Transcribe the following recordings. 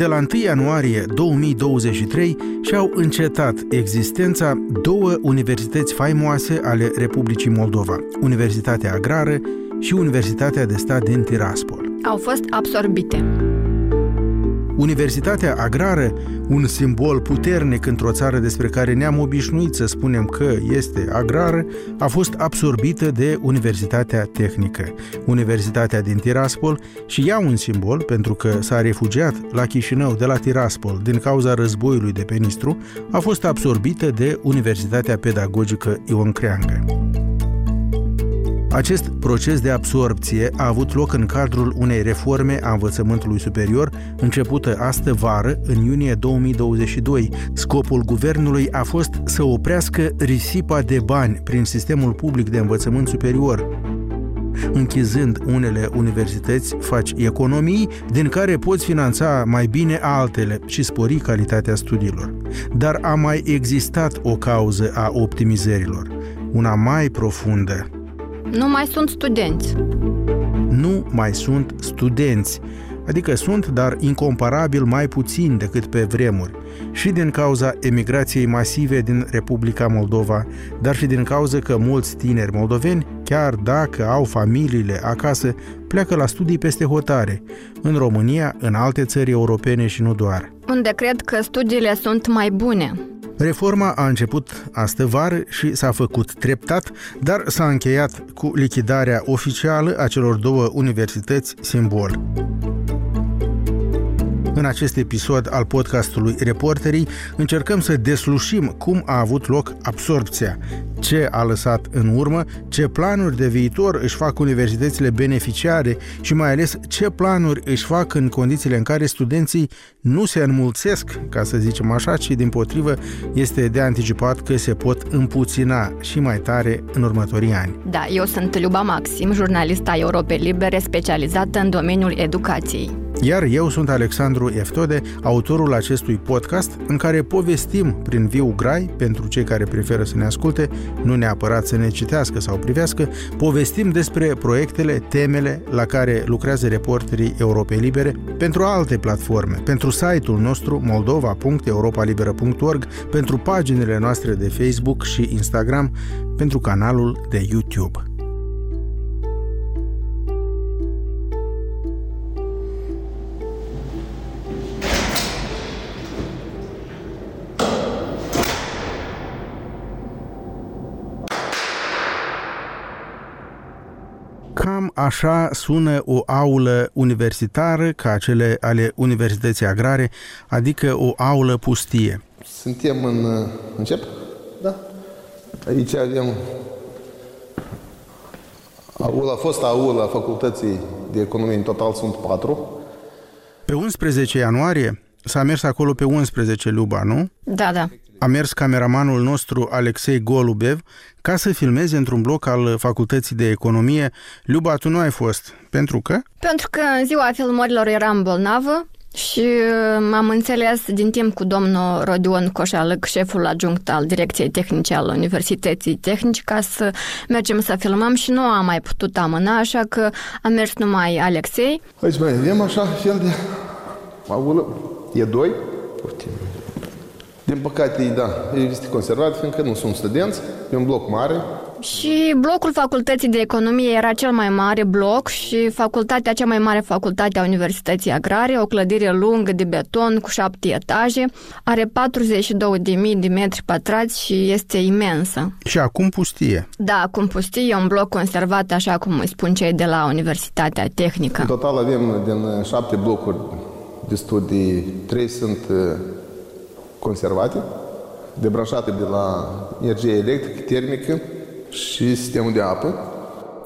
De la 1 ianuarie 2023 și-au încetat existența două universități faimoase ale Republicii Moldova, Universitatea Agrară și Universitatea de Stat din Tiraspol. Au fost absorbite. Universitatea agrară, un simbol puternic într-o țară despre care ne-am obișnuit să spunem că este agrară, a fost absorbită de Universitatea Tehnică, Universitatea din Tiraspol și ea un simbol pentru că s-a refugiat la Chișinău de la Tiraspol din cauza războiului de pe Nistru, a fost absorbită de Universitatea Pedagogică Ion Creangă. Acest proces de absorpție a avut loc în cadrul unei reforme a învățământului superior, începută astă vară, în iunie 2022. Scopul guvernului a fost să oprească risipa de bani prin sistemul public de învățământ superior, Închizând unele universități, faci economii din care poți finanța mai bine altele și spori calitatea studiilor. Dar a mai existat o cauză a optimizărilor, una mai profundă, nu mai sunt studenți. Nu mai sunt studenți, adică sunt, dar incomparabil mai puțin decât pe vremuri, și din cauza emigrației masive din Republica Moldova, dar și din cauza că mulți tineri moldoveni, chiar dacă au familiile acasă, pleacă la studii peste hotare, în România, în alte țări europene și nu doar. Unde cred că studiile sunt mai bune, Reforma a început astă vară și s-a făcut treptat, dar s-a încheiat cu lichidarea oficială a celor două universități simbol. În acest episod al podcastului Reporterii încercăm să deslușim cum a avut loc absorpția, ce a lăsat în urmă, ce planuri de viitor își fac universitățile beneficiare și mai ales ce planuri își fac în condițiile în care studenții nu se înmulțesc, ca să zicem așa, ci din potrivă este de anticipat că se pot împuțina și mai tare în următorii ani. Da, eu sunt Luba Maxim, jurnalista Europe Libere specializată în domeniul educației. Iar eu sunt Alexandru Eftode, autorul acestui podcast în care povestim prin viu grai, pentru cei care preferă să ne asculte, nu neapărat să ne citească sau privească, povestim despre proiectele, temele la care lucrează reporterii Europei Libere pentru alte platforme, pentru site-ul nostru moldova.europalibera.org, pentru paginile noastre de Facebook și Instagram, pentru canalul de YouTube. Cam așa sună o aulă universitară ca cele ale Universității Agrare, adică o aulă pustie. Suntem în... Încep? Da. Aici avem aula, fost aula Facultății de Economie, în total sunt patru. Pe 11 ianuarie s-a mers acolo pe 11 Luba, nu? Da, da a mers cameramanul nostru Alexei Golubev ca să filmeze într-un bloc al Facultății de Economie. Luba, tu nu ai fost. Pentru că? Pentru că în ziua filmărilor eram bolnavă și am înțeles din timp cu domnul Rodion Coșalăc, șeful adjunct al Direcției Tehnice al Universității Tehnice, ca să mergem să filmăm și nu am mai putut amâna, așa că a mers numai Alexei. Aici mai avem așa fel de aulă. E doi. Putem. Din păcate, da, este conservat, fiindcă nu sunt studenți, e un bloc mare. Și blocul Facultății de Economie era cel mai mare bloc și facultatea, cea mai mare facultate a Universității Agrare, o clădire lungă de beton cu șapte etaje, are 42.000 de metri pătrați și este imensă. Și acum pustie. Da, acum pustie, e un bloc conservat, așa cum îi spun cei de la Universitatea Tehnică. În total avem din șapte blocuri de studii, trei sunt conservate, debranșate de la energie electrică, termică și sistemul de apă.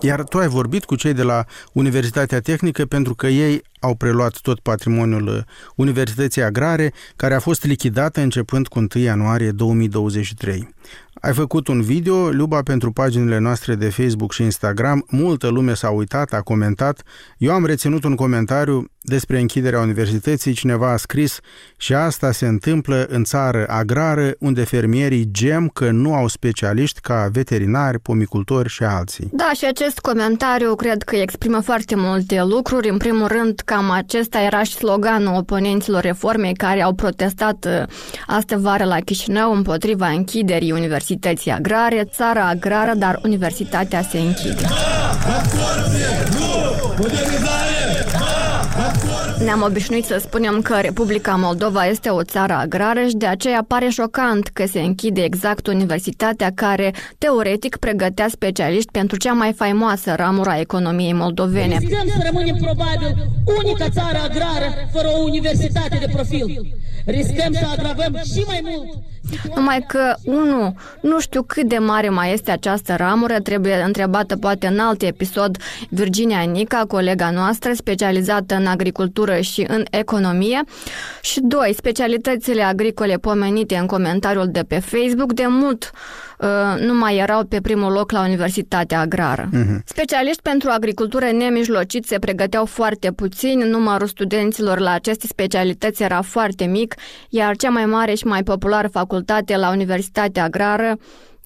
Iar tu ai vorbit cu cei de la Universitatea Tehnică pentru că ei au preluat tot patrimoniul Universității Agrare, care a fost lichidată începând cu 1 ianuarie 2023. Ai făcut un video, Luba, pentru paginile noastre de Facebook și Instagram. Multă lume s-a uitat, a comentat. Eu am reținut un comentariu despre închiderea universității. Cineva a scris și asta se întâmplă în țară agrară, unde fermierii gem că nu au specialiști ca veterinari, pomicultori și alții. Da, și acest comentariu cred că exprimă foarte multe lucruri. În primul rând, cam acesta era și sloganul oponenților reformei care au protestat uh, astă vară la Chișinău împotriva închiderii Universității Agrare, țara agrară, dar universitatea se închide. Ne-am obișnuit să spunem că Republica Moldova este o țară agrară și de aceea pare șocant că se închide exact universitatea care, teoretic, pregătea specialiști pentru cea mai faimoasă ramură a economiei moldovene. Riscăm să rămânem probabil unica țară agrară fără o universitate de profil. Riscăm să agravăm și mai mult numai că, unu, nu știu cât de mare mai este această ramură, trebuie întrebată poate în alt episod Virginia Nica, colega noastră, specializată în agricultură și în economie. Și doi, specialitățile agricole pomenite în comentariul de pe Facebook de mult uh, nu mai erau pe primul loc la Universitatea Agrară. Uh-huh. Specialiști pentru agricultură nemijlocit se pregăteau foarte puțini, numărul studenților la aceste specialități era foarte mic, iar cea mai mare și mai populară facultate facultate la Universitatea Agrară,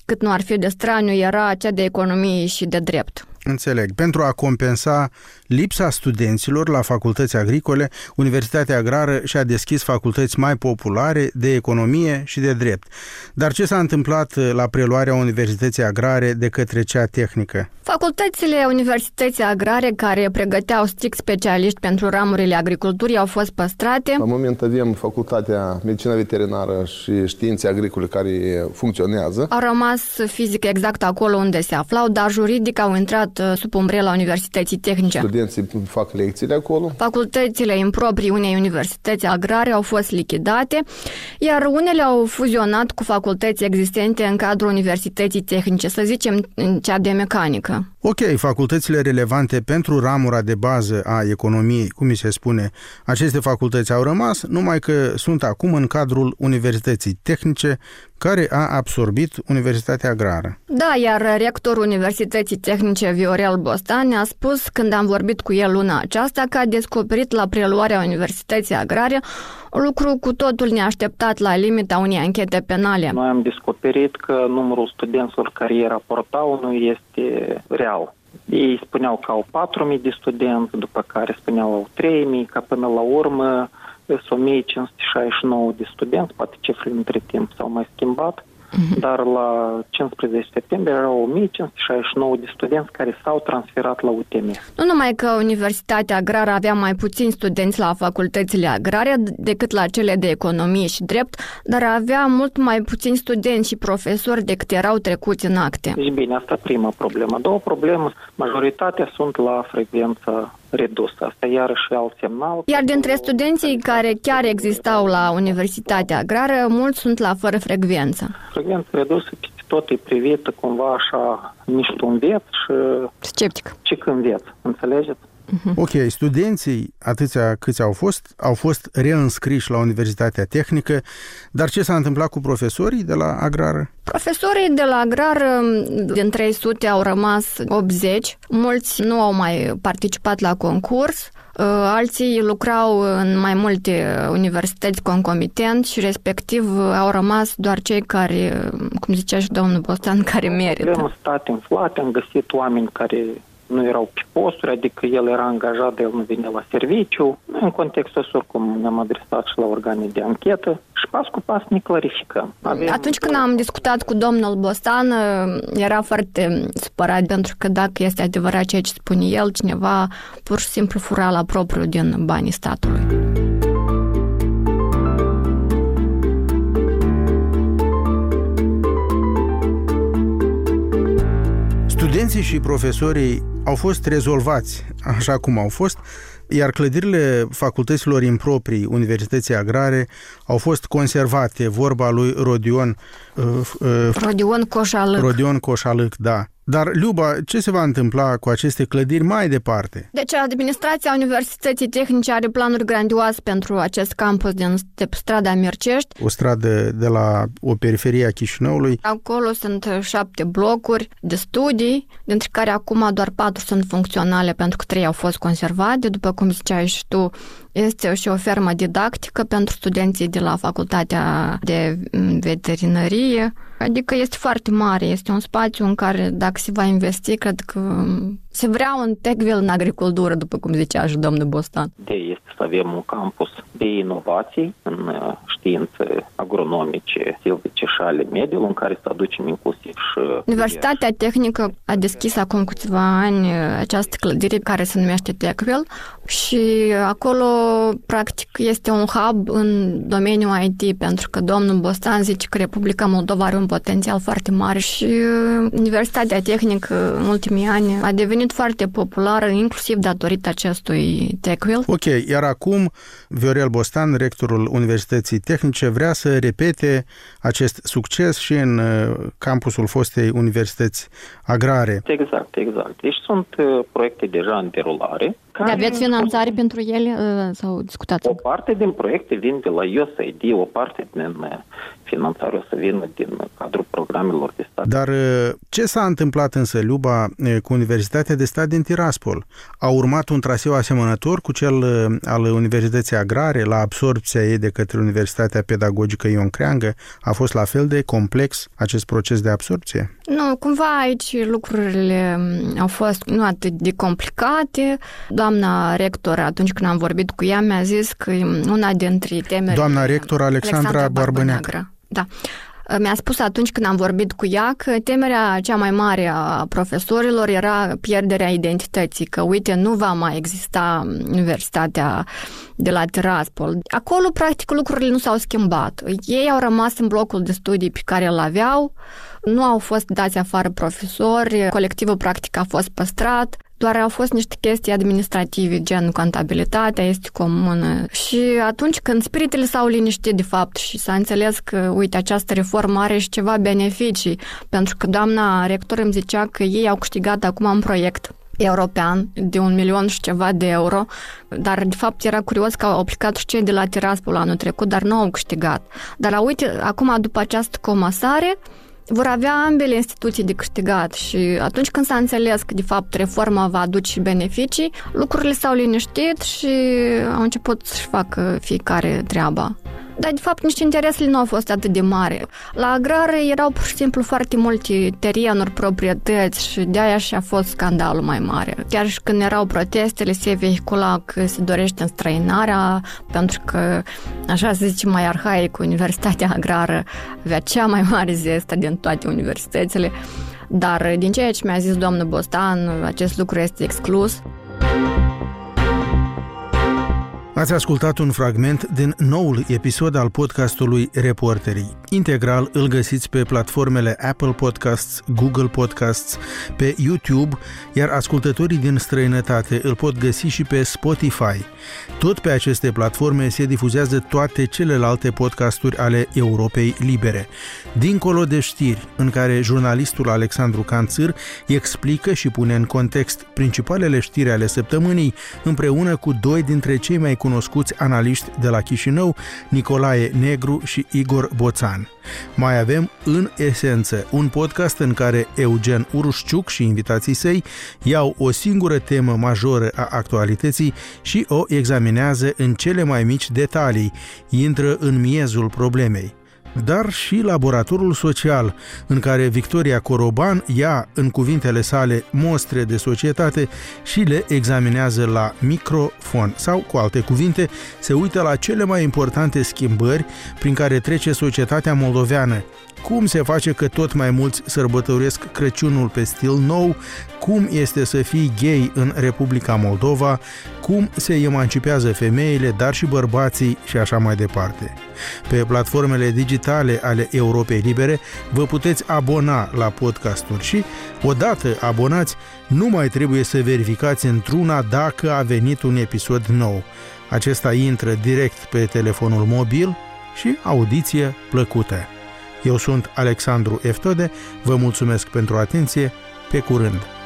cât nu ar fi de straniu, era cea de economie și de drept. Înțeleg. Pentru a compensa lipsa studenților la facultăți agricole, Universitatea Agrară și-a deschis facultăți mai populare de economie și de drept. Dar ce s-a întâmplat la preluarea Universității Agrare de către cea tehnică? Facultățile Universității Agrare care pregăteau strict specialiști pentru ramurile agriculturii au fost păstrate. La moment avem Facultatea Medicina Veterinară și Științe Agricole care funcționează. Au rămas fizic exact acolo unde se aflau, dar juridic au intrat uh, sub umbrela Universității Tehnice. Studenții fac lecțiile acolo. Facultățile improprii unei universități agrare au fost lichidate, iar unele au fuzionat cu facultăți existente în cadrul Universității Tehnice, să zicem cea de mecanică. Ok, facultățile relevante pentru ramura de bază a economiei, cum mi se spune, aceste facultăți au rămas, numai că sunt acum în cadrul Universității Tehnice, care a absorbit Universitatea Agrară. Da, iar rectorul Universității Tehnice Viorel Bostan ne-a spus când am vorbit cu el luna aceasta că a descoperit la preluarea Universității Agrare lucru cu totul neașteptat la limita unei anchete penale. Noi am descoperit că numărul studenților care ei raportau nu este real. Ei spuneau că au 4.000 de studenți, după care spuneau au 3.000, ca până la urmă sunt 1569 de studenți, poate cifrele între timp s-au mai schimbat. Uh-huh. Dar la 15 septembrie erau 1569 de studenți care s-au transferat la UTM. Nu numai că Universitatea Agrară avea mai puțini studenți la facultățile agrare decât la cele de economie și drept, dar avea mult mai puțini studenți și profesori decât erau trecuți în acte. Deci bine, asta prima problemă. Două probleme, majoritatea sunt la frecvență redusă. Asta iarăși alt semnal. Iar dintre studenții care chiar existau la Universitatea Agrară, mulți sunt la fără frecvență. Frecvență redusă peste tot e privită cumva așa niște înveț și... Sceptic. Ce când înveț, înțelegeți? Uh-huh. Ok, studenții, atâția câți au fost, au fost reînscriși la Universitatea Tehnică, dar ce s-a întâmplat cu profesorii de la agrară? Profesorii de la agrar din 300 au rămas 80, mulți nu au mai participat la concurs, ă, alții lucrau în mai multe universități concomitent și respectiv au rămas doar cei care, cum zicea și domnul Bostan, care merită. Avem stat inflate, am găsit oameni care nu erau pe posturi, adică el era angajat, de el nu vine la serviciu. Noi, în contextul ăsta, oricum, ne-am adresat și la organe de anchetă și pas cu pas ne clarificăm. Avem Atunci când am discutat cu domnul Bostan, era foarte supărat pentru că dacă este adevărat ceea ce spune el, cineva pur și simplu fura la propriu din banii statului. Studenții și profesorii au fost rezolvați așa cum au fost, iar clădirile facultăților improprii Universității Agrare au fost conservate, vorba lui Rodion... Uh, uh, Rodion Coșalâc. Rodion Coșalâc, da. Dar, Liuba, ce se va întâmpla cu aceste clădiri mai departe? Deci, administrația Universității Tehnice are planuri grandioase pentru acest campus din strada Mircești. O stradă de la o periferie a Chișinăului. Acolo sunt șapte blocuri de studii, dintre care acum doar patru sunt funcționale pentru că trei au fost conservate. După cum ziceai și tu, este și o fermă didactică pentru studenții de la Facultatea de Veterinărie. Adică este foarte mare, este un spațiu în care dacă se va investi, cred că Se vrea un Techville în agricultură, după cum zicea și domnul Bostan. De este să avem un campus de inovații în uh, științe agronomice, silvice și ale mediului, în care să aducem inclusiv și... Universitatea Tehnică a deschis acum câțiva ani uh, această clădire care se numește Techville și acolo, practic, este un hub în domeniul IT, pentru că domnul Bostan zice că Republica Moldova are un potențial foarte mare și uh, Universitatea Tehnică în ultimii ani a devenit foarte populară, inclusiv datorită acestui TechWheel. Ok, iar acum Viorel Bostan, rectorul Universității Tehnice, vrea să repete acest succes și în uh, campusul fostei Universități Agrare. Exact, exact. Deci sunt uh, proiecte deja în derulare care... Aveți finanțare pentru ele uh, sau discutați? O parte din proiecte vin de la USAID, o parte din uh, finanțare o să vină din cadrul programelor de stat. Dar uh, ce s-a întâmplat însă, Luba, cu Universitatea de Stat din Tiraspol? A urmat un traseu asemănător cu cel al Universității Agrare la absorpția ei de către Universitatea Pedagogică Ion Creangă? A fost la fel de complex acest proces de absorpție? Nu, cumva aici lucrurile um, au fost nu atât de complicate. Doamna rector, atunci când am vorbit cu ea, mi-a zis că una dintre temele... Doamna rector Alexandra, Alexandra Barbăneacă. Da. Mi-a spus atunci când am vorbit cu ea că temerea cea mai mare a profesorilor era pierderea identității, că uite, nu va mai exista Universitatea de la Tiraspol. Acolo, practic, lucrurile nu s-au schimbat. Ei au rămas în blocul de studii pe care îl aveau, nu au fost dați afară profesori, colectivul practic a fost păstrat, doar au fost niște chestii administrative, gen contabilitatea este comună. Și atunci când spiritele s-au liniștit de fapt și s-a înțeles că, uite, această reformă are și ceva beneficii, pentru că doamna rector îmi zicea că ei au câștigat acum un proiect european de un milion și ceva de euro, dar de fapt era curios că au aplicat și cei de la Tiraspol anul trecut, dar nu au câștigat. Dar uite, acum după această comasare, vor avea ambele instituții de câștigat și atunci când s-a înțeles că de fapt reforma va aduce beneficii, lucrurile s-au liniștit și au început să-și facă fiecare treaba. Dar, de fapt, nici interesele nu au fost atât de mari. La agrare erau pur și simplu foarte multe terenuri, proprietăți și de-aia și a fost scandalul mai mare. Chiar și când erau protestele, se vehicula că se dorește înstrăinarea, pentru că, așa se zice mai arhaic, Universitatea Agrară avea cea mai mare zestă din toate universitățile. Dar din ceea ce mi-a zis domnul Bostan, acest lucru este exclus. Ați ascultat un fragment din noul episod al podcastului Reporterii. Integral îl găsiți pe platformele Apple Podcasts, Google Podcasts, pe YouTube, iar ascultătorii din străinătate îl pot găsi și pe Spotify. Tot pe aceste platforme se difuzează toate celelalte podcasturi ale Europei Libere. Dincolo de știri, în care jurnalistul Alexandru Canțâr explică și pune în context principalele știri ale săptămânii, împreună cu doi dintre cei mai cunoscuți cunoscuți analiști de la Chișinău, Nicolae Negru și Igor Boțan. Mai avem, în esență, un podcast în care Eugen Urușciuc și invitații săi iau o singură temă majoră a actualității și o examinează în cele mai mici detalii, intră în miezul problemei dar și laboratorul social, în care Victoria Coroban ia în cuvintele sale mostre de societate și le examinează la microfon. Sau, cu alte cuvinte, se uită la cele mai importante schimbări prin care trece societatea moldoveană, cum se face că tot mai mulți sărbătoresc Crăciunul pe stil nou, cum este să fii gay în Republica Moldova, cum se emancipează femeile, dar și bărbații și așa mai departe. Pe platformele digitale ale Europei Libere vă puteți abona la podcasturi și, odată abonați, nu mai trebuie să verificați într-una dacă a venit un episod nou. Acesta intră direct pe telefonul mobil și audiție plăcută. Eu sunt Alexandru Eftode, vă mulțumesc pentru atenție, pe curând!